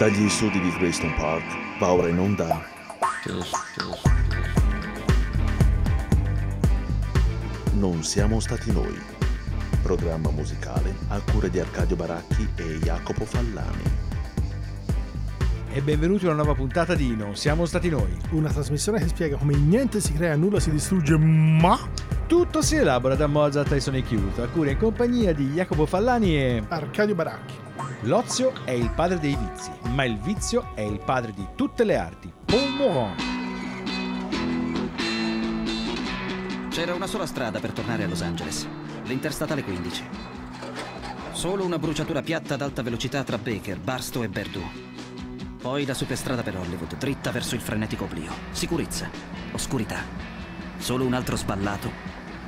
Dagli studi di Greystone Park va ora in onda. Non siamo stati noi. Programma musicale a cura di Arcadio Baracchi e Jacopo Fallani. E benvenuti a una nuova puntata di Non siamo stati noi. Una trasmissione che spiega come niente si crea, nulla si distrugge, ma Tutto si elabora da Mozart e Sonic Youth, a cura in compagnia di Jacopo Fallani e... Arcadio Baracchi. L'ozio è il padre dei vizi, ma il vizio è il padre di tutte le arti. Paul Morand. C'era una sola strada per tornare a Los Angeles, l'interstatale 15. Solo una bruciatura piatta ad alta velocità tra Baker, Barstow e Berdu. Poi la superstrada per Hollywood, dritta verso il frenetico oblio. Sicurezza, oscurità. Solo un altro sballato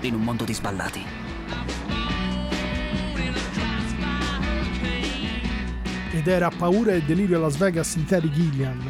in un mondo di sballati. Ed era Paura e delirio a Las Vegas di Terry Gilliam.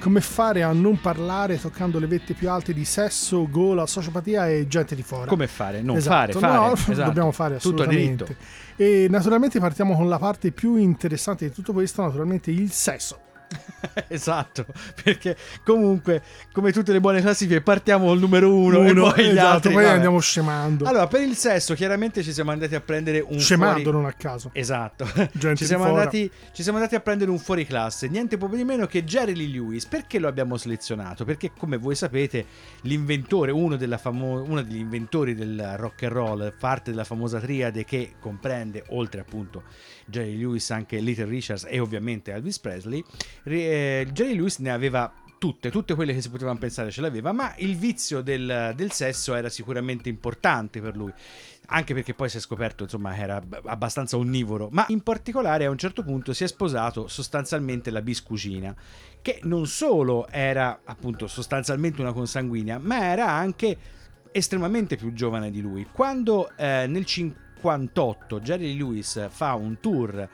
Come fare a non parlare toccando le vette più alte di sesso, gola, sociopatia e gente di fuori? Come fare? Non Esatto, fare, fare. no, esatto. dobbiamo fare Tutto a assolutamente. diritto. E naturalmente partiamo con la parte più interessante di tutto questo, naturalmente il sesso. esatto, perché comunque, come tutte le buone classifiche, partiamo col numero uno, e Uno, poi gli esatto, altri. poi vabbè. andiamo scemando. Allora, per il sesso, chiaramente ci siamo andati a prendere un scemando fuori- non a caso. Esatto, ci siamo, andati, ci siamo andati a prendere un fuori classe, niente po' di meno che Jerry Lee Lewis. Perché lo abbiamo selezionato? Perché, come voi sapete, l'inventore, uno, della famo- uno degli inventori del rock and roll, parte della famosa triade che comprende, oltre appunto Jerry Lewis, anche Little Richards e ovviamente Elvis Presley, eh, Jerry Lewis ne aveva tutte, tutte quelle che si potevano pensare ce l'aveva, ma il vizio del, del sesso era sicuramente importante per lui. Anche perché poi si è scoperto insomma era b- abbastanza onnivoro. Ma in particolare a un certo punto si è sposato sostanzialmente la biscucina che non solo era appunto sostanzialmente una consanguinea ma era anche estremamente più giovane di lui. Quando eh, nel 58 Jerry Lewis fa un tour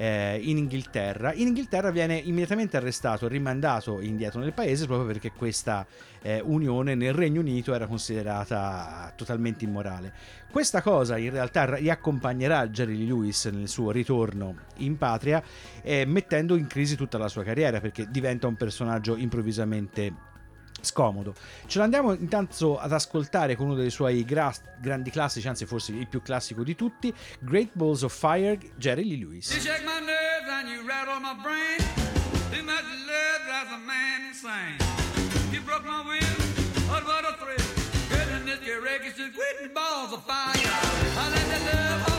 eh, in Inghilterra. In Inghilterra viene immediatamente arrestato e rimandato indietro nel paese proprio perché questa eh, unione nel Regno Unito era considerata totalmente immorale. Questa cosa in realtà riaccompagnerà Jerry Lewis nel suo ritorno in patria, eh, mettendo in crisi tutta la sua carriera perché diventa un personaggio improvvisamente scomodo. Ce l'andiamo intanto ad ascoltare con uno dei suoi gra- grandi classici, anzi forse il più classico di tutti, Great Balls of Fire, Jerry Lee Lewis. You shake my nerves and you rattle my brain. Too much love drives a man insane. You broke my will, what a thrill. Goodness, your records just quitting balls of fire. I let that love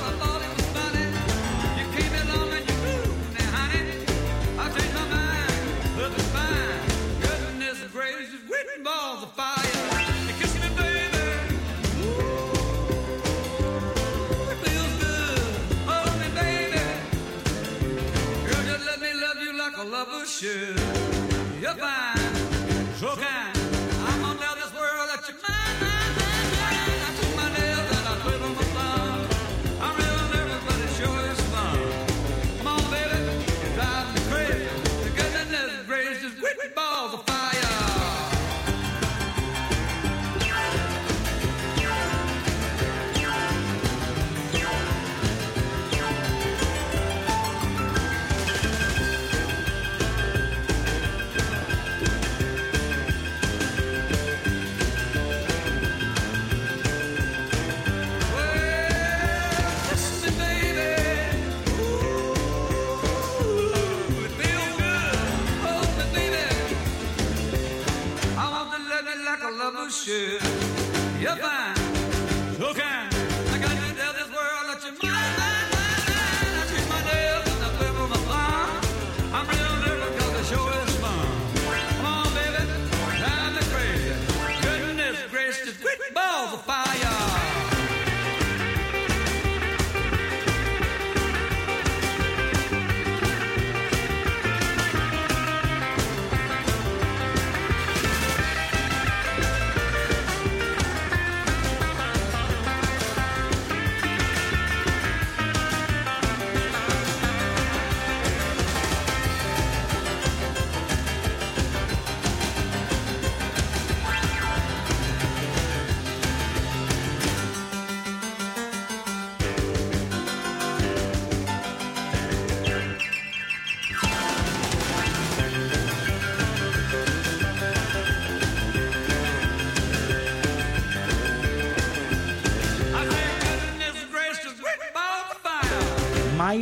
should. You're fine. I got this world that you're mine, mine, mine. I treat my I. I'm real the show is fun. Come on, baby. Crazy. Goodness gracious. Balls of fire.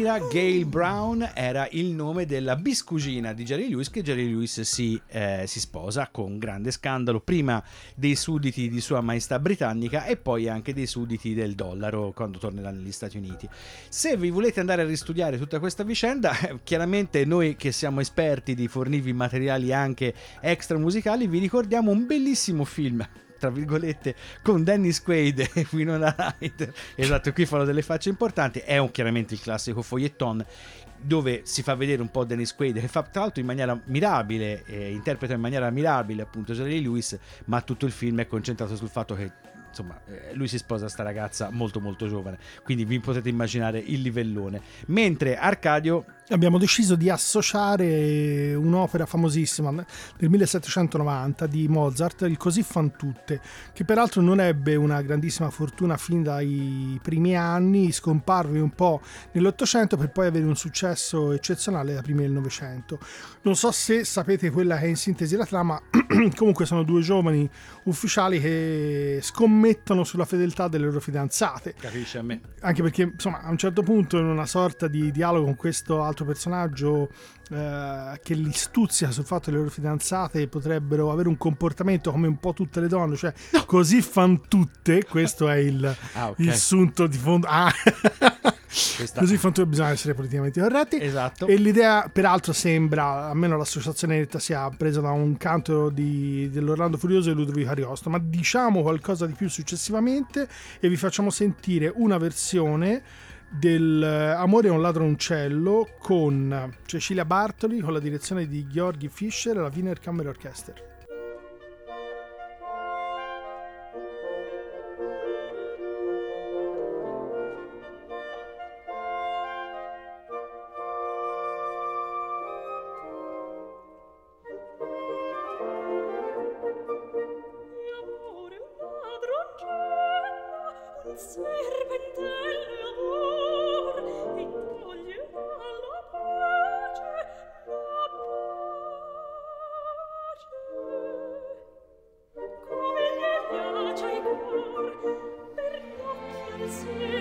Ira Gale Brown era il nome della biscugina di Jerry Lewis che Jerry Lewis si, eh, si sposa con grande scandalo prima dei sudditi di sua maestà britannica e poi anche dei sudditi del dollaro quando tornerà negli Stati Uniti. Se vi volete andare a ristudiare tutta questa vicenda, chiaramente noi che siamo esperti di fornirvi materiali anche extra musicali vi ricordiamo un bellissimo film tra virgolette con Dennis Quaid e Winona Ryder. Esatto qui fanno delle facce importanti. È un, chiaramente il classico foglietton dove si fa vedere un po' Dennis Quaid che fa tra l'altro in maniera mirabile eh, interpreta in maniera mirabile appunto Jerry Lewis ma tutto il film è concentrato sul fatto che insomma eh, lui si sposa a sta ragazza molto molto giovane. Quindi vi potete immaginare il livellone. Mentre Arcadio Abbiamo deciso di associare un'opera famosissima del 1790 di Mozart, il Così fan tutte, che peraltro non ebbe una grandissima fortuna fin dai primi anni, scomparve un po' nell'Ottocento per poi avere un successo eccezionale da primi del Novecento. Non so se sapete quella che è in sintesi la trama, comunque sono due giovani ufficiali che scommettono sulla fedeltà delle loro fidanzate. capisci a me Anche perché, insomma, a un certo punto, in una sorta di dialogo con questo altro personaggio eh, che li stuzia sul fatto che le loro fidanzate potrebbero avere un comportamento come un po' tutte le donne, cioè così fan tutte. Questo è il, Ah, ok. il sunto di fondo. Ah. Questa- Così fan tutte bisogna essere politicamente corretti. esatto E l'idea, peraltro, sembra, almeno l'associazione netta sia presa da un canto di- dell'Orlando Furioso e Ludovico Ariosto, ma diciamo qualcosa di più successivamente e vi facciamo sentire una versione del eh, Amore è un ladroncello con Cecilia Bartoli con la direzione di Georgi Fischer e la Wiener Kammer Orchester. 心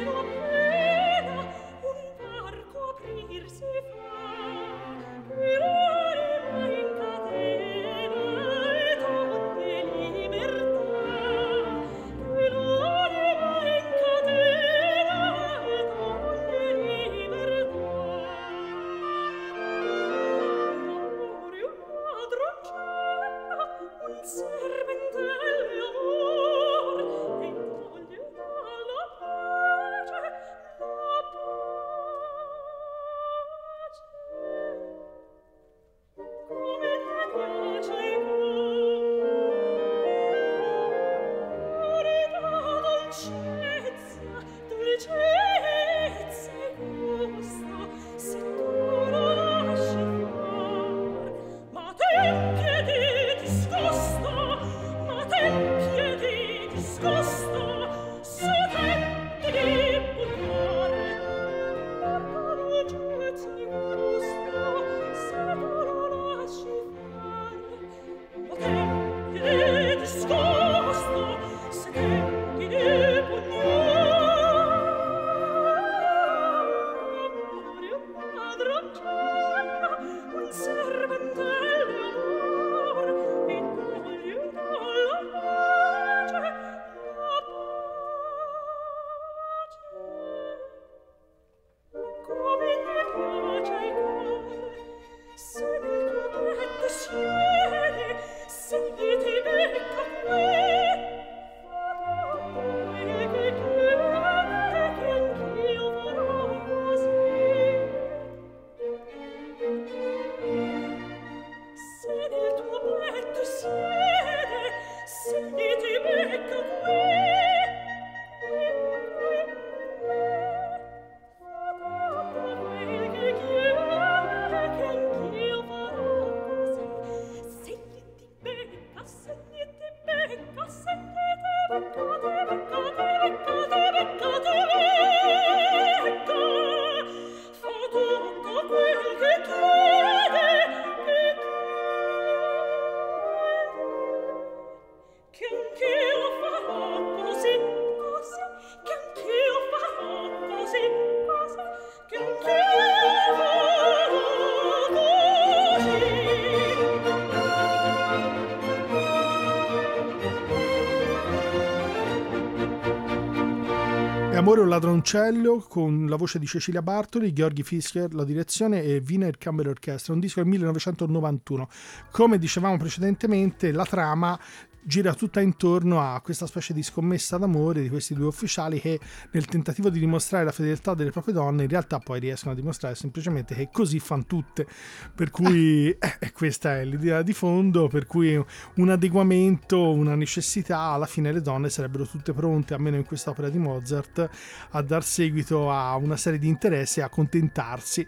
Amore un ladroncello con la voce di Cecilia Bartoli, Gheorghi Fisker la direzione e Wiener Camera Orchestra, un disco del 1991. Come dicevamo precedentemente, la trama gira tutta intorno a questa specie di scommessa d'amore di questi due ufficiali che nel tentativo di dimostrare la fedeltà delle proprie donne in realtà poi riescono a dimostrare semplicemente che così fanno tutte. Per cui eh, questa è l'idea di fondo per cui un adeguamento una necessità alla fine le donne sarebbero tutte pronte almeno in quest'opera di Mozart a dar seguito a una serie di interessi e a accontentarsi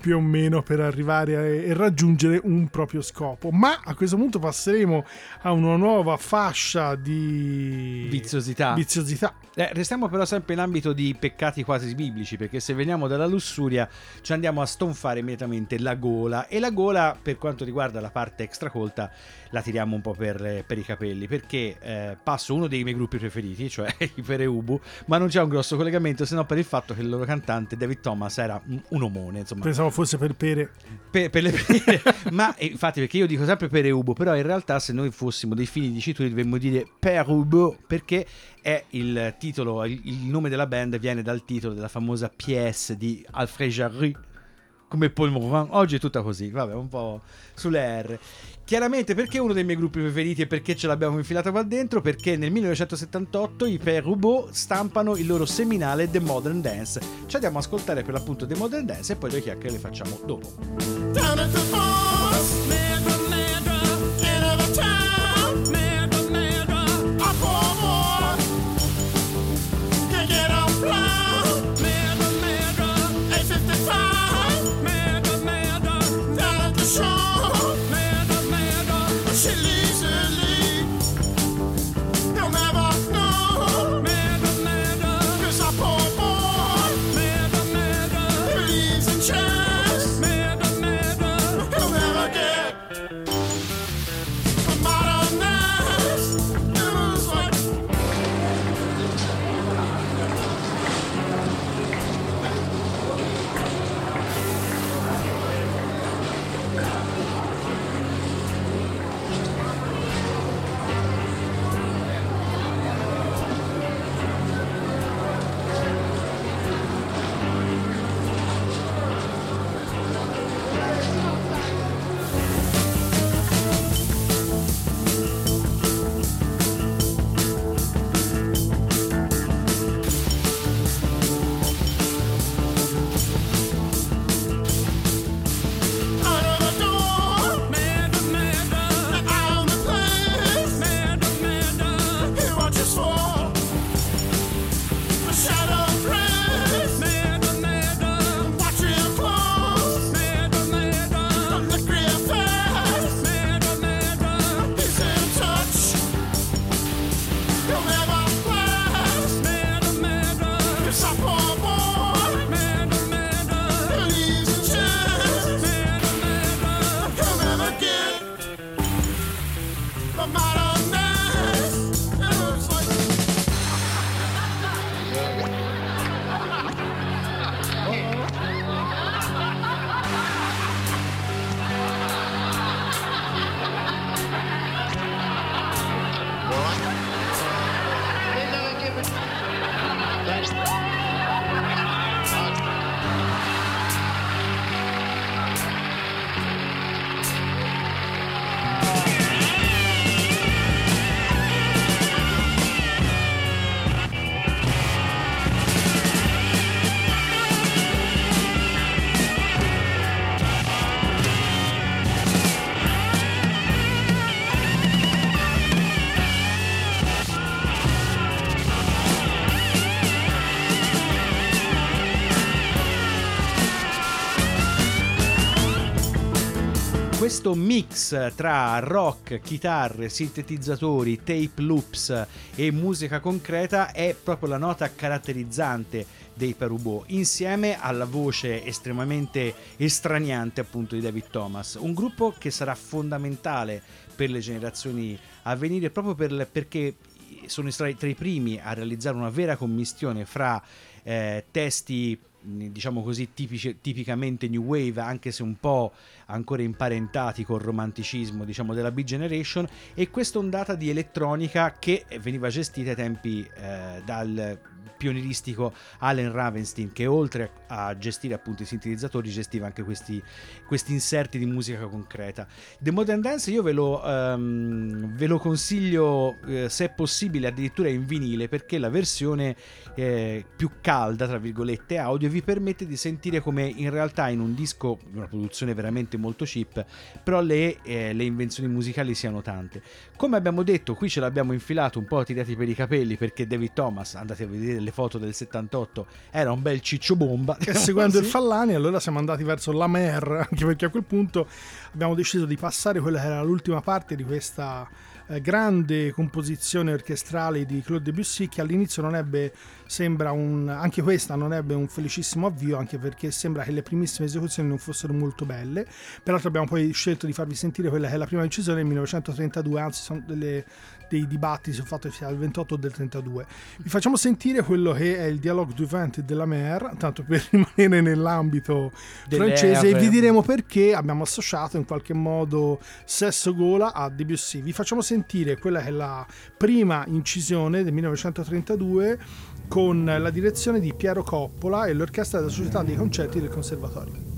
più o meno per arrivare a, e raggiungere un proprio scopo. Ma a questo punto passeremo a una nuova fascia di Viziosità. viziosità. Eh, restiamo però sempre in ambito di peccati quasi biblici, perché se veniamo dalla lussuria ci andiamo a stonfare immediatamente la gola e la gola per quanto riguarda la parte extracolta la tiriamo un po' per, per i capelli, perché eh, passo uno dei miei gruppi preferiti, cioè i Pereubu, ma non c'è un grosso collegamento se no per il fatto che il loro cantante David Thomas era un, omone, insomma, Pensavo fosse per pere. per, per le pere. ma eh, infatti perché io dico sempre Pereubu, però in realtà se noi fossimo dei fini dicitori dovremmo dire Pereubu perché è il titolo, il, il nome della band viene dal titolo della famosa pièce di Alfred Jarry come Paul Morvan. Oggi è tutta così, vabbè, un po' sulle R. Chiaramente perché è uno dei miei gruppi preferiti e perché ce l'abbiamo infilata qua dentro? Perché nel 1978 i Père Roubaud stampano il loro seminale The Modern Dance. Ci andiamo ad ascoltare per l'appunto The Modern Dance e poi le chiacchiere le facciamo dopo. Questo mix tra rock, chitarre, sintetizzatori, tape loops e musica concreta è proprio la nota caratterizzante dei Perubo, insieme alla voce estremamente estraniante appunto di David Thomas, un gruppo che sarà fondamentale per le generazioni a venire proprio per- perché sono tra i, tra i primi a realizzare una vera commistione fra eh, testi diciamo così tipici- tipicamente new wave anche se un po' ancora imparentati col romanticismo diciamo della Big Generation e questa ondata di elettronica che veniva gestita ai tempi eh, dal pionieristico Allen Ravenstein che oltre a gestire appunto i sintetizzatori gestiva anche questi, questi inserti di musica concreta. The Modern Dance io ve lo, ehm, ve lo consiglio eh, se è possibile addirittura in vinile perché la versione eh, più calda tra virgolette audio vi permette di sentire come in realtà in un disco una produzione veramente molto cheap però le, eh, le invenzioni musicali siano tante come abbiamo detto qui ce l'abbiamo infilato un po' tirati per i capelli perché David Thomas andate a vedere le foto del 78 era un bel ciccio bomba. E seguendo il Fallani, allora siamo andati verso la Mer, anche perché a quel punto abbiamo deciso di passare quella che era l'ultima parte di questa eh, grande composizione orchestrale di Claude Debussy che all'inizio non ebbe, sembra un, anche questa non ebbe un felicissimo avvio, anche perché sembra che le primissime esecuzioni non fossero molto belle. Peraltro abbiamo poi scelto di farvi sentire quella che è la prima incisione del 1932, anzi sono delle, dei dibattiti sul fatto che sia del 28 o del 32. Vi facciamo sentire quello che è il dialogue du vent de la mer, tanto per rimanere nell'ambito Delle francese, e vi diremo perché abbiamo associato in qualche modo Sesso Gola a Debussy. Vi facciamo sentire quella che è la prima incisione del 1932 con la direzione di Piero Coppola e l'orchestra della Società dei Concerti del Conservatorio.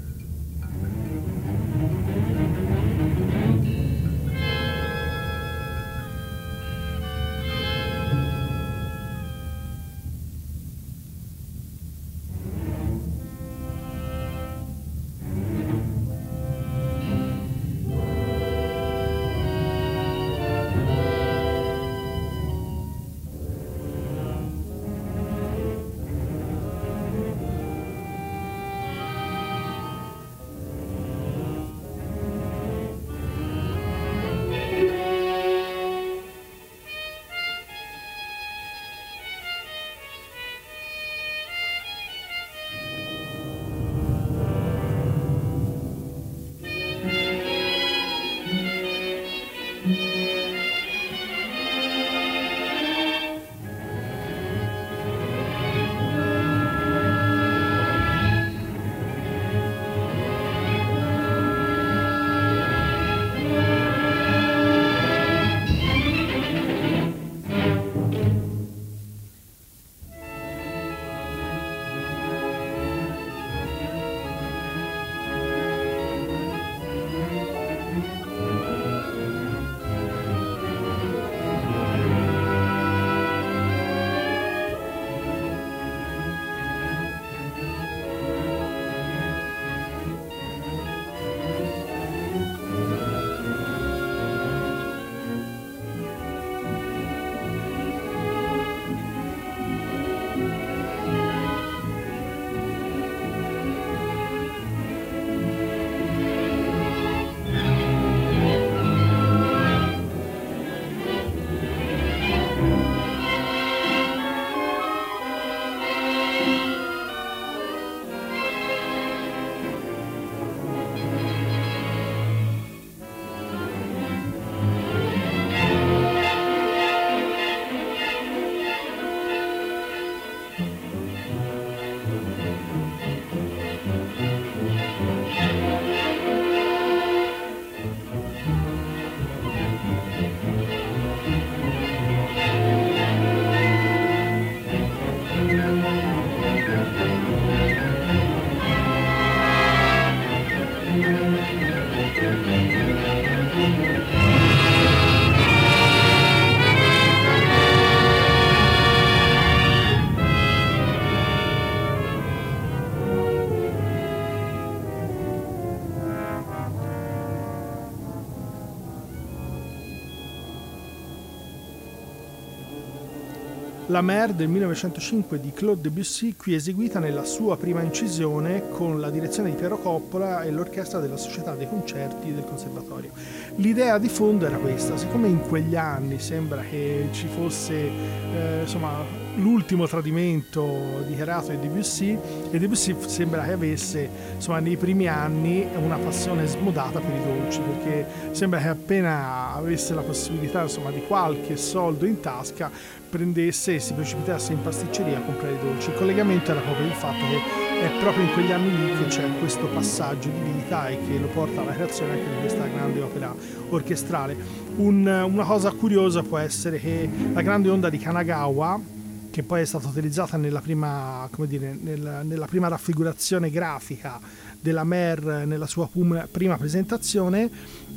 La Mer del 1905 di Claude Debussy, qui eseguita nella sua prima incisione con la direzione di Piero Coppola e l'orchestra della Società dei Concerti del Conservatorio. L'idea di fondo era questa, siccome in quegli anni sembra che ci fosse eh, insomma, l'ultimo tradimento dichiarato di Debussy e Debussy sembra che avesse insomma, nei primi anni una passione smodata per i dolci perché sembra che appena avesse la possibilità insomma, di qualche soldo in tasca prendesse e si precipitasse in pasticceria a comprare i dolci. Il collegamento era proprio il fatto che è proprio in quegli anni lì che c'è questo passaggio di vita e che lo porta alla creazione anche di questa grande opera orchestrale. Un- una cosa curiosa può essere che la grande onda di Kanagawa che poi è stata utilizzata nella prima, dire, nel- nella prima raffigurazione grafica della Mer nella sua prima presentazione,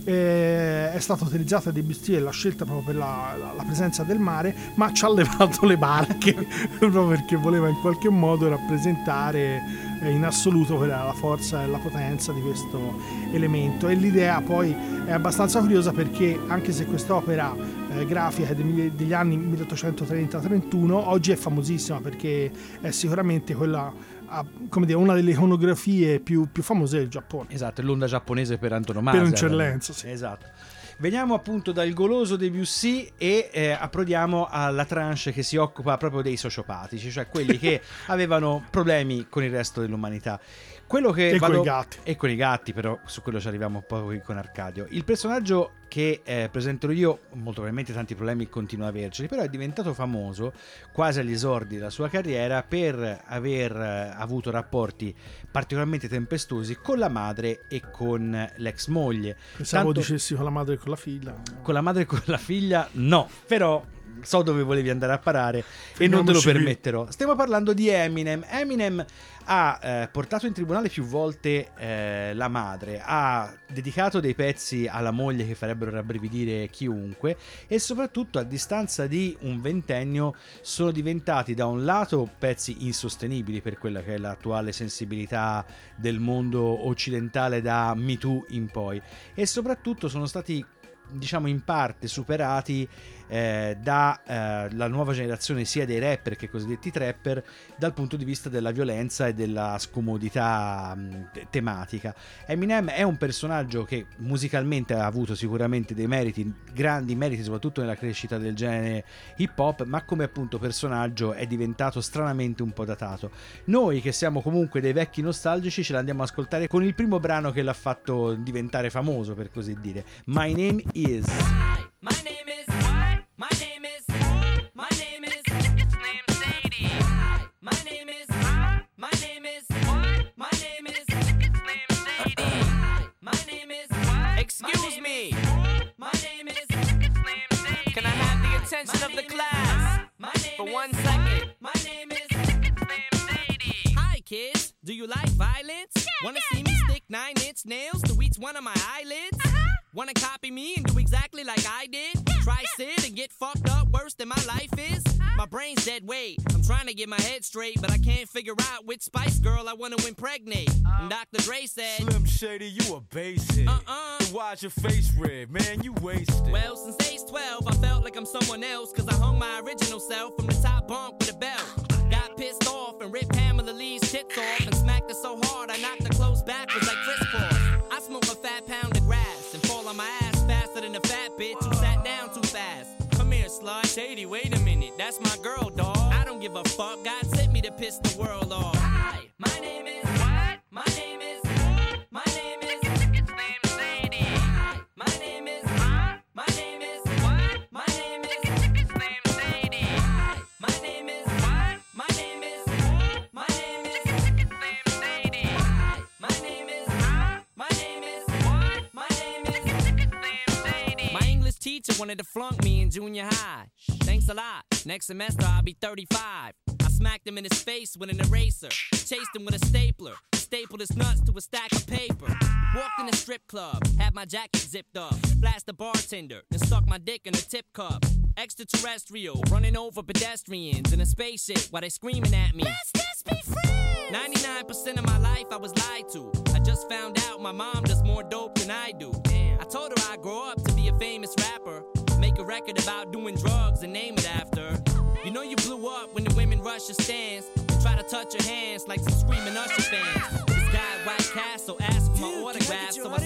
eh, è stata utilizzata Debussy e l'ha scelta proprio per la, la- la presenza del mare, ma ci ha levato le barche proprio perché voleva in qualche modo rappresentare eh, in assoluto quella- la forza e la potenza di questo elemento. E l'idea poi è abbastanza curiosa perché anche se quest'opera eh, grafica mille- degli anni 1830-31, oggi è famosissima perché è sicuramente quella, ah, come dire, una delle iconografie più, più famose del Giappone. Esatto, è l'onda giapponese per antonomasia. Per eccellenza, sì. Esatto. Veniamo appunto dal goloso Debussy e eh, approdiamo alla tranche che si occupa proprio dei sociopatici, cioè quelli che avevano problemi con il resto dell'umanità. Quello che E vado- coi gatti. E con i gatti, però su quello ci arriviamo poi con Arcadio. Il personaggio che eh, presenterò io, molto probabilmente tanti problemi continua ad averceli, però è diventato famoso quasi agli esordi della sua carriera per aver eh, avuto rapporti particolarmente tempestosi con la madre e con l'ex moglie. Pensavo Tanto- dicessi con la madre e con la figlia. con la madre e con la figlia no, però so dove volevi andare a parare e non te lo Fermiamoci permetterò. Stiamo parlando di Eminem. Eminem ha eh, portato in tribunale più volte eh, la madre, ha dedicato dei pezzi alla moglie che farebbero rabbrividire chiunque e soprattutto a distanza di un ventennio sono diventati da un lato pezzi insostenibili per quella che è l'attuale sensibilità del mondo occidentale da Me Too in poi e soprattutto sono stati diciamo in parte superati eh, dalla nuova generazione sia dei rapper che cosiddetti trapper dal punto di vista della violenza e della scomodità mh, te- tematica. Eminem è un personaggio che musicalmente ha avuto sicuramente dei meriti, grandi meriti soprattutto nella crescita del genere hip hop, ma come appunto personaggio è diventato stranamente un po' datato. Noi che siamo comunque dei vecchi nostalgici ce l'andiamo a ascoltare con il primo brano che l'ha fatto diventare famoso per così dire. My name is My name is Excuse me. My name is Slim Shady. Can I have the attention of the class for one second? My name is Slim Shady. Hi kids, do you like violence? Wanna see me stick nine inch nails to each one of my eyelids? Uh-huh. Wanna copy me and do exactly like I did? Try sit and get fucked up worse than my life is? My brain's dead weight. I'm trying to get my head straight, but I can't figure out which Spice Girl I wanna impregnate. And Dr. Dre said, Slim Shady, you a basic. Uh-uh. Why's your face red, man? You wasted. Well, since age 12, I felt like I'm someone else, cause I hung my original self from the top bunk piss the world off. Hi, my name is. What? My name is. My name is. Slim Shady. My name is. Huh? My name is. What? My name is. Slim Shady. My name is. What? My name is. My name is. Slim Shady. My name is. Huh? My name is. What? My name is. Slim Shady. My English teacher wanted to flunk me in junior high. A lot. Next semester I'll be 35. I smacked him in his face with an eraser. Chased him with a stapler. Stapled his nuts to a stack of paper. Walked in a strip club, had my jacket zipped up. Flashed the bartender, and stuck my dick in a tip cup. Extraterrestrial, running over pedestrians in a spaceship while they screaming at me. Let's just be friends! 99% of my life I was lied to. I just found out my mom does more dope than I do. I told her I'd grow up to be a famous rapper. A record about doing drugs and name it after. You know you blew up when the women rush your stands try to touch your hands like some screaming Usher fans. This guy White Castle asked for my autograph, so I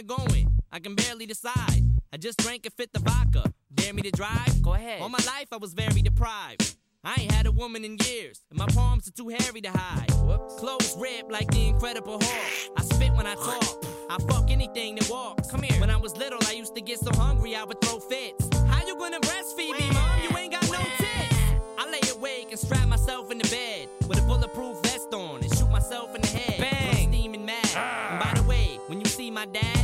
Am I going? I can barely decide. I just drank and fit the vodka. Dare me to drive? Go ahead. All my life I was very deprived. I ain't had a woman in years, and my palms are too hairy to hide. Whoops. Clothes ripped like the Incredible Hulk. I spit when I talk. I fuck anything that walks. Come here. When I was little, I used to get so hungry I would throw fits. How you gonna breastfeed me, mom? You ain't got no tits. I lay awake and strap myself in the bed with a bulletproof vest on and shoot myself in the head. Bang! I'm steaming mad. And by the way, when you see my dad,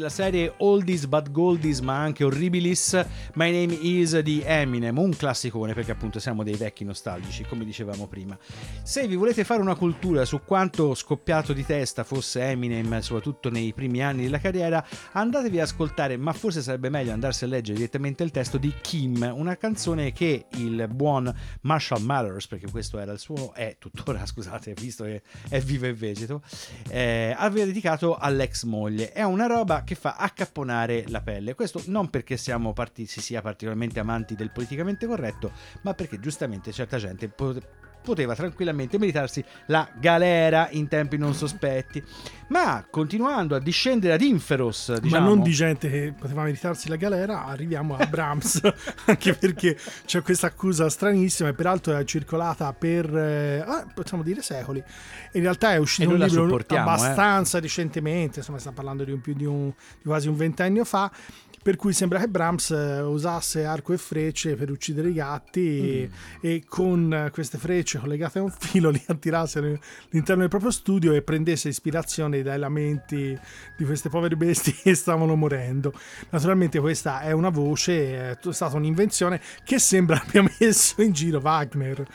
della serie Oldies but Goldies ma anche Horribilis. My Name Is di Eminem un classicone perché appunto siamo dei vecchi nostalgici come dicevamo prima. Se vi volete fare una cultura su quanto scoppiato di testa fosse Eminem soprattutto nei primi anni della carriera andatevi ad ascoltare ma forse sarebbe meglio andarsi a leggere direttamente il testo di Kim una canzone che il buon Marshall Mathers perché questo era il suo è tuttora scusate visto che è vivo e vegeto eh, aveva dedicato all'ex moglie. È una roba che fa accapponare la pelle. Questo non perché siamo parti- si sia particolarmente amanti del politicamente corretto ma perché giustamente certa gente po- poteva tranquillamente meritarsi la galera in tempi non sospetti ma continuando a discendere ad Inferos diciamo, Ma non di gente che poteva meritarsi la galera, arriviamo a Brahms, anche perché c'è questa accusa stranissima e peraltro è circolata per, eh, ah, possiamo dire, secoli. In realtà è uscito un libro eh. abbastanza recentemente, insomma stiamo parlando di, un, più di, un, di quasi un ventennio fa, per cui sembra che Brahms eh, usasse arco e frecce per uccidere i gatti Mm. e, e con queste frecce collegate a un filo li attirasse all'interno del proprio studio e prendesse ispirazione dai lamenti di queste povere bestie che stavano morendo. Naturalmente questa è una voce, è stata un'invenzione che sembra abbia messo in giro Wagner.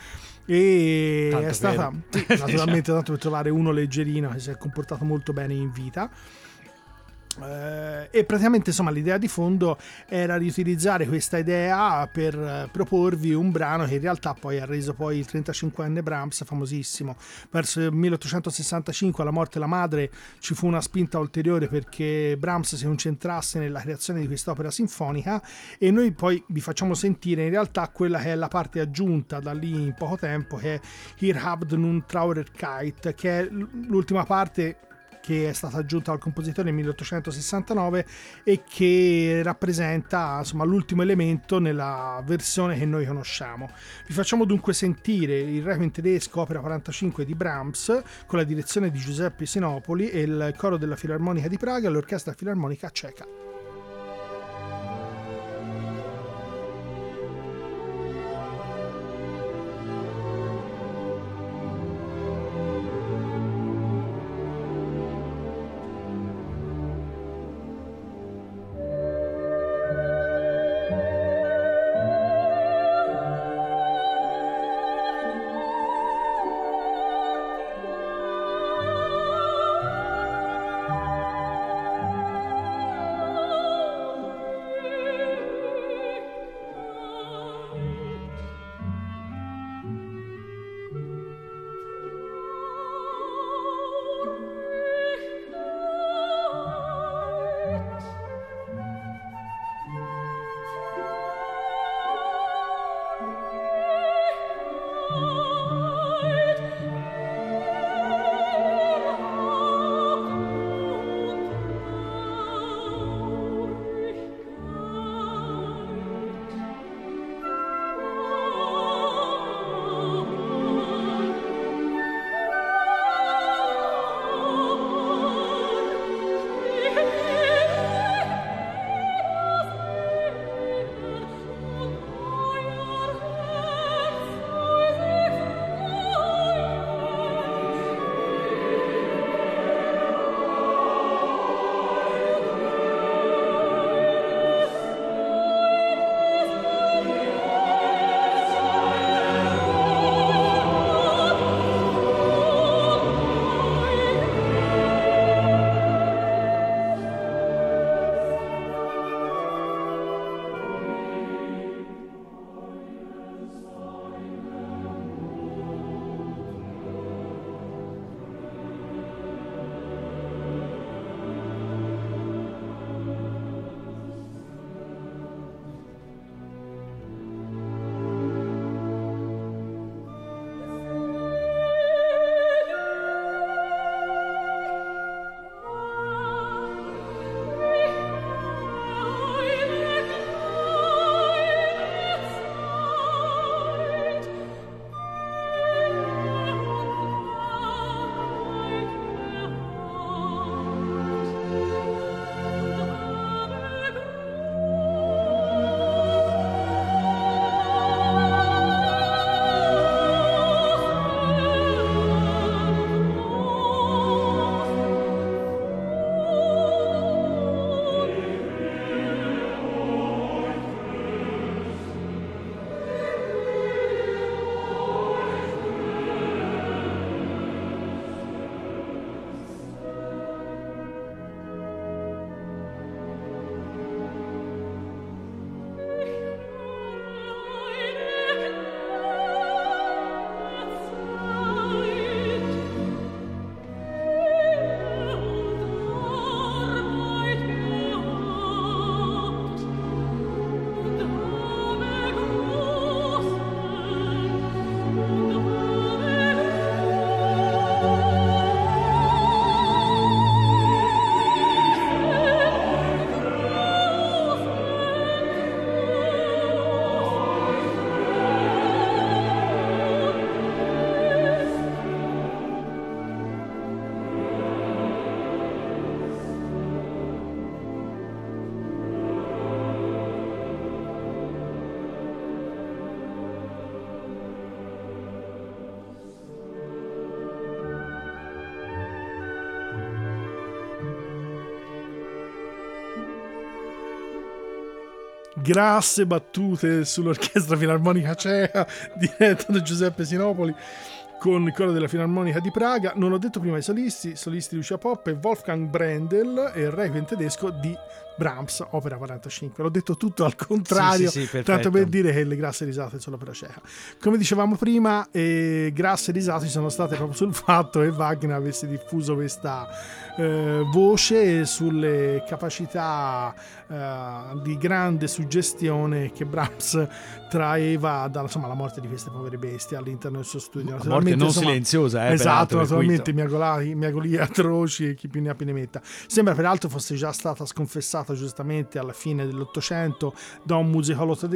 E Tanto è stata sì, naturalmente tanto per trovare uno leggerino che si è comportato molto bene in vita. Eh, e praticamente insomma l'idea di fondo era riutilizzare questa idea per eh, proporvi un brano che in realtà poi ha reso poi il 35enne Brahms famosissimo. Verso il 1865 alla morte della madre ci fu una spinta ulteriore perché Brahms si concentrasse nella creazione di quest'opera sinfonica e noi poi vi facciamo sentire in realtà quella che è la parte aggiunta da lì in poco tempo che è Hier habt nun Traurigkeit che è l'ultima parte che è stata aggiunta al compositore nel 1869 e che rappresenta insomma, l'ultimo elemento nella versione che noi conosciamo. Vi facciamo dunque sentire il Requiem tedesco opera 45 di Brahms con la direzione di Giuseppe Sinopoli e il coro della Filarmonica di Praga e l'orchestra filarmonica ceca. Grasse battute sull'orchestra filarmonica ceca diretta da Giuseppe Sinopoli con il coro della Filarmonica di Praga. Non ho detto prima i solisti, i solisti di Lucia Pop e Wolfgang Brendel e il Requiem tedesco di Brahms, opera 45. L'ho detto tutto al contrario, Sì, sì, sì, tanto per dire che le grasse risate sono l'opera ceca. Come dicevamo prima, eh, grasse risate sono state proprio sul fatto che Wagner avesse diffuso questa eh, voce sulle capacità eh, di grande suggestione che Brahms traeva dalla insomma, la morte di queste povere bestie all'interno del suo studio. morte Naturalmente, non insomma, silenziosa, eh, esatto, peraltro, naturalmente miagolai, miagolie atroci e chi più ne ha più ne metta. Sembra peraltro fosse già stata sconfessata giustamente alla fine dell'Ottocento da un musicologo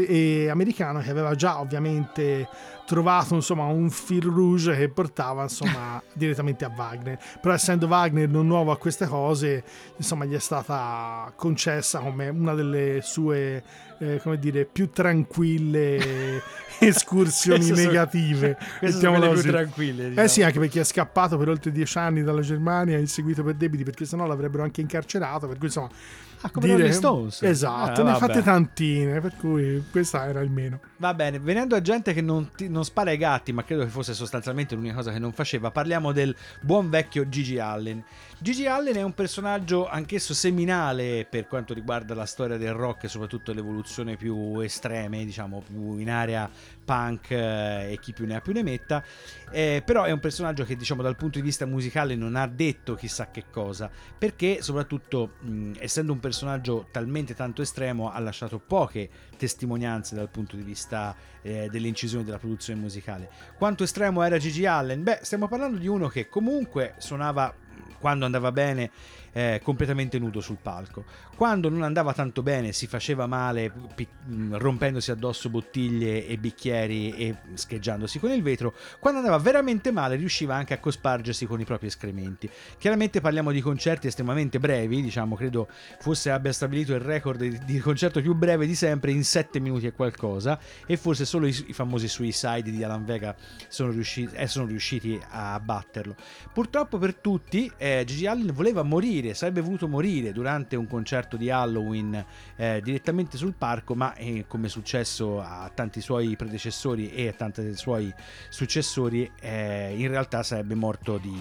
americano che aveva già ovviamente trovato insomma un fil rouge che portava insomma direttamente a Wagner. Però essendo Wagner non nuovo a queste cose, insomma gli è stata concessa come una delle sue eh, come dire più tranquille escursioni sono- negative. Queste sono più così. tranquille. diciamo. Eh sì, anche perché è scappato per oltre dieci anni dalla Germania, inseguito per debiti, perché sennò l'avrebbero anche incarcerato. Per cui insomma, Ah, come Rolling Stones. Esatto, Ah, ne vabbè. fatte tantine, per cui questa era il meno. Va bene, venendo a gente che non, ti- non spara ai gatti, ma credo che fosse sostanzialmente l'unica cosa che non faceva, parliamo del buon vecchio Gigi Allen. Gigi Allen è un personaggio anch'esso seminale per quanto riguarda la storia del rock e soprattutto l'evoluzione più estreme, diciamo più in area punk eh, e chi più ne ha più ne metta. Eh, però è un personaggio che diciamo dal punto di vista musicale non ha detto chissà che cosa, perché soprattutto mh, essendo un personaggio talmente tanto estremo ha lasciato poche testimonianze dal punto di vista eh, delle incisioni della produzione musicale. Quanto estremo era Gigi Allen? Beh, stiamo parlando di uno che comunque suonava quando andava bene eh, completamente nudo sul palco. Quando non andava tanto bene si faceva male pi- mh, rompendosi addosso bottiglie e bicchieri e scheggiandosi con il vetro. Quando andava veramente male riusciva anche a cospargersi con i propri escrementi. Chiaramente parliamo di concerti estremamente brevi, diciamo credo forse abbia stabilito il record di concerto più breve di sempre in 7 minuti e qualcosa e forse solo i, i famosi Suicide di Alan Vega sono riusciti, eh, sono riusciti a batterlo. Purtroppo per tutti eh, Gigi Allen voleva morire, sarebbe voluto morire durante un concerto di Halloween eh, direttamente sul parco, ma eh, come è successo a tanti suoi predecessori e a tanti suoi successori, eh, in realtà sarebbe morto di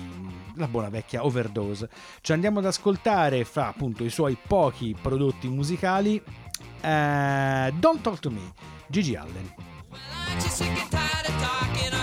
la buona vecchia overdose. Ci andiamo ad ascoltare fra appunto i suoi pochi prodotti musicali eh, Don't Talk to Me, Gigi Allen. Aren't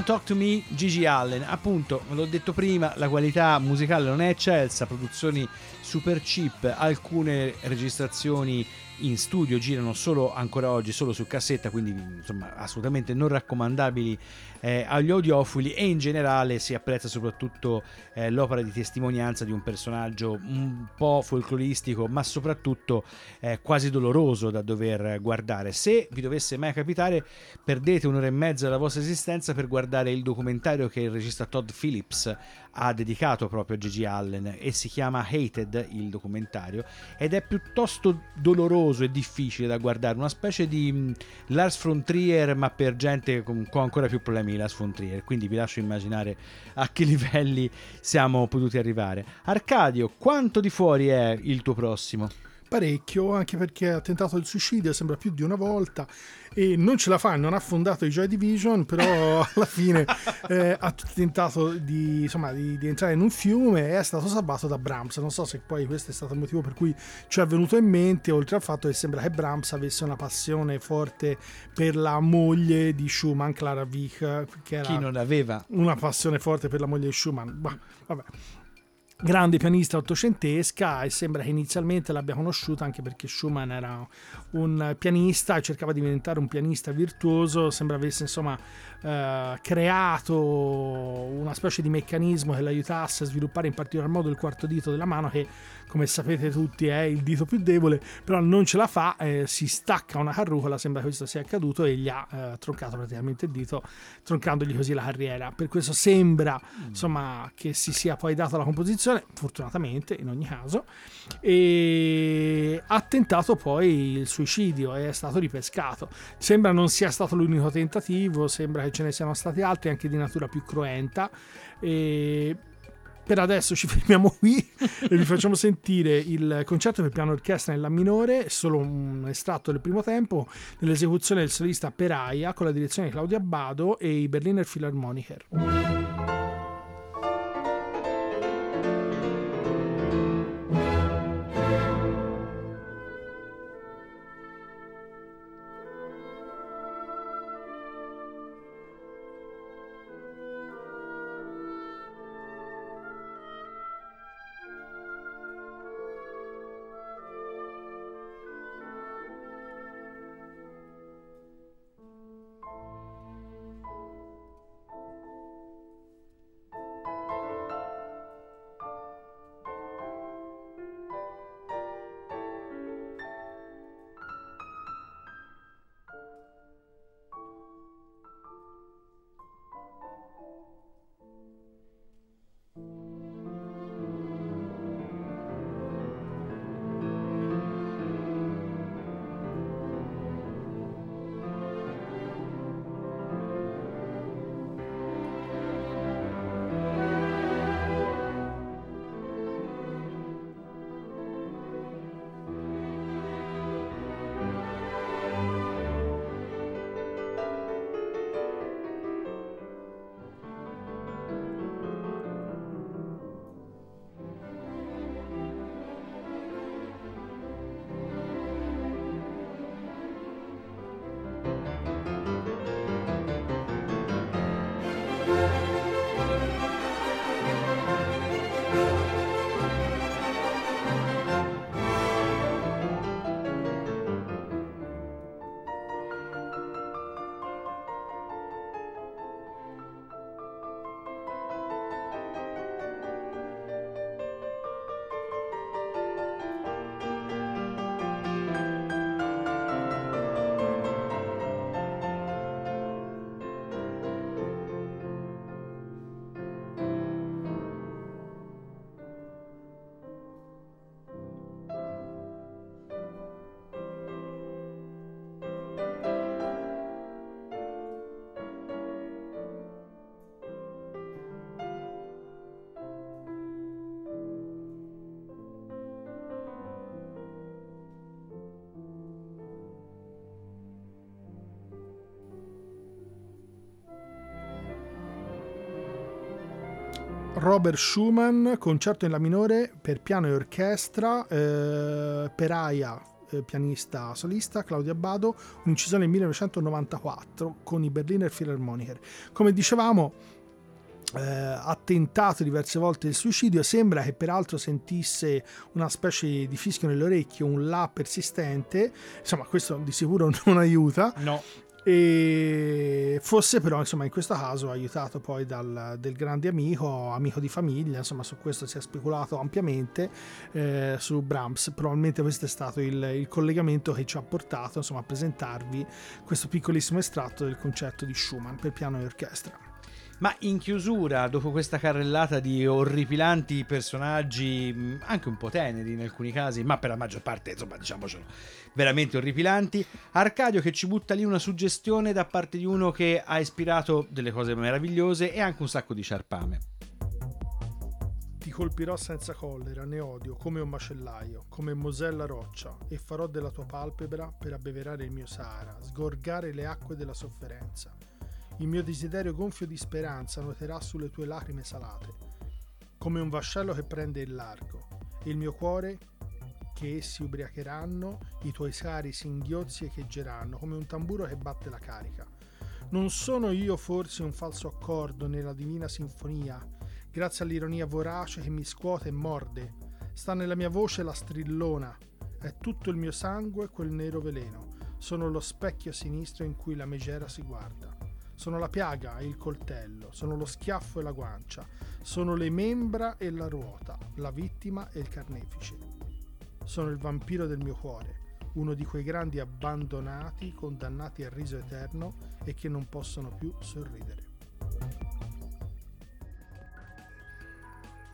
Don't Talk to Me, Gigi Allen. Appunto, l'ho detto prima, la qualità musicale non è eccelsa, produzioni super cheap, alcune registrazioni in studio girano solo ancora oggi solo su cassetta, quindi insomma assolutamente non raccomandabili eh, agli audiofili e in generale si apprezza soprattutto eh, l'opera di testimonianza di un personaggio un po' folcloristico, ma soprattutto eh, quasi doloroso da dover guardare. Se vi dovesse mai capitare, perdete un'ora e mezza della vostra esistenza per guardare il documentario che il regista Todd Phillips ha dedicato proprio a Gigi Allen e si chiama Hated il documentario ed è piuttosto doloroso e difficile da guardare, una specie di mh, Lars von Trier ma per gente con, con ancora più problemi di Lars von Trier, quindi vi lascio immaginare a che livelli siamo potuti arrivare. Arcadio, quanto di fuori è il tuo prossimo? Parecchio, anche perché ha tentato il suicidio, sembra più di una volta, e non ce la fa, non ha fondato i Joy Division, però alla fine eh, ha tentato di, insomma, di, di entrare in un fiume e è stato salvato da Brahms. Non so se poi questo è stato il motivo per cui ci è venuto in mente, oltre al fatto che sembra che Brahms avesse una passione forte per la moglie di Schumann, Clara Wieck, che era Chi non aveva? una passione forte per la moglie di Schumann. Bah, vabbè. Grande pianista ottocentesca e sembra che inizialmente l'abbia conosciuta anche perché Schumann era un pianista e cercava di diventare un pianista virtuoso, sembra avesse insomma eh, creato una specie di meccanismo che l'aiutasse a sviluppare in particolar modo il quarto dito della mano che come sapete tutti è il dito più debole, però non ce la fa, eh, si stacca una carrucola, sembra che questo sia accaduto e gli ha eh, troncato praticamente il dito, troncandogli così la carriera. Per questo sembra insomma che si sia poi data la composizione, fortunatamente in ogni caso, e ha tentato poi il suicidio e è stato ripescato. Sembra non sia stato l'unico tentativo, sembra che ce ne siano stati altri anche di natura più cruenta. E per adesso ci fermiamo qui e vi facciamo sentire il concerto per piano orchestra nella minore, solo un estratto del primo tempo, nell'esecuzione del solista Peraia con la direzione di Claudia Abbado e i Berliner Philharmoniker. Robert Schumann, concerto in La minore per piano e orchestra, eh, Peraia, eh, pianista solista, Claudia Abbado, un'incisione nel 1994 con i Berliner Philharmoniker. Come dicevamo, eh, ha tentato diverse volte il suicidio, sembra che peraltro sentisse una specie di fischio nell'orecchio, un là persistente, insomma questo di sicuro non aiuta, No, e fosse però insomma in questo caso aiutato poi dal del grande amico, amico di famiglia, insomma su questo si è speculato ampiamente eh, su Brahms, probabilmente questo è stato il, il collegamento che ci ha portato insomma a presentarvi questo piccolissimo estratto del concerto di Schumann per piano e orchestra. Ma in chiusura, dopo questa carrellata di orripilanti personaggi, mh, anche un po' teneri in alcuni casi, ma per la maggior parte, insomma, diciamocelo, veramente orripilanti, Arcadio che ci butta lì una suggestione da parte di uno che ha ispirato delle cose meravigliose e anche un sacco di ciarpame. Ti colpirò senza collera, né odio, come un macellaio, come Mosella roccia, e farò della tua palpebra per abbeverare il mio Sahara, sgorgare le acque della sofferenza. Il mio desiderio gonfio di speranza nuoterà sulle tue lacrime salate, come un vascello che prende il largo, e il mio cuore che essi ubriacheranno, i tuoi sari singhiozzi echeggeranno, come un tamburo che batte la carica. Non sono io forse un falso accordo nella divina sinfonia, grazie all'ironia vorace che mi scuote e morde. Sta nella mia voce la strillona, è tutto il mio sangue quel nero veleno. Sono lo specchio sinistro in cui la megera si guarda. Sono la piaga e il coltello, sono lo schiaffo e la guancia, sono le membra e la ruota, la vittima e il carnefice. Sono il vampiro del mio cuore, uno di quei grandi abbandonati, condannati al riso eterno e che non possono più sorridere.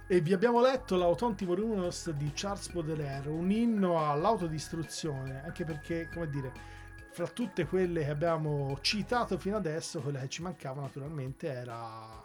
E vi abbiamo letto l'Autonti Morunos di Charles Baudelaire, un inno all'autodistruzione, anche perché, come dire, fra tutte quelle che abbiamo citato fino adesso, quella che ci mancava naturalmente era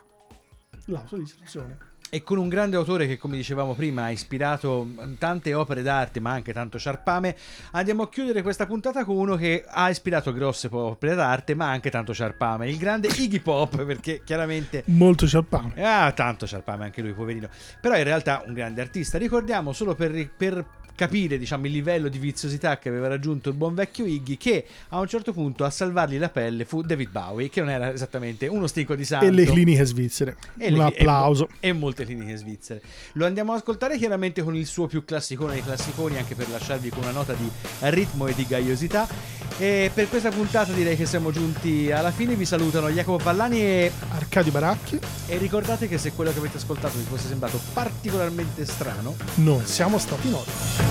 l'autodistruzione. E con un grande autore che, come dicevamo prima, ha ispirato tante opere d'arte, ma anche tanto ciarpame, andiamo a chiudere questa puntata con uno che ha ispirato grosse opere d'arte, ma anche tanto ciarpame, il grande Iggy Pop, perché chiaramente Molto sciarpame. Ah, tanto ciarpame anche lui, poverino. Però in realtà un grande artista. Ricordiamo solo per, per capire, diciamo, il livello di viziosità che aveva raggiunto il buon vecchio Iggy, che a un certo punto a salvargli la pelle fu David Bowie, che non era esattamente uno stinco di santo. E le cliniche svizzere. E un le- applauso. E, e molte cliniche svizzere. Lo andiamo ad ascoltare chiaramente con il suo più classicone dei classiconi, anche per lasciarvi con una nota di ritmo e di gaiosità. E per questa puntata direi che siamo giunti alla fine. Vi salutano Jacopo Pallani e, Arcadio Baracchi, e ricordate che se quello che avete ascoltato vi fosse sembrato particolarmente strano, non siamo stati noi.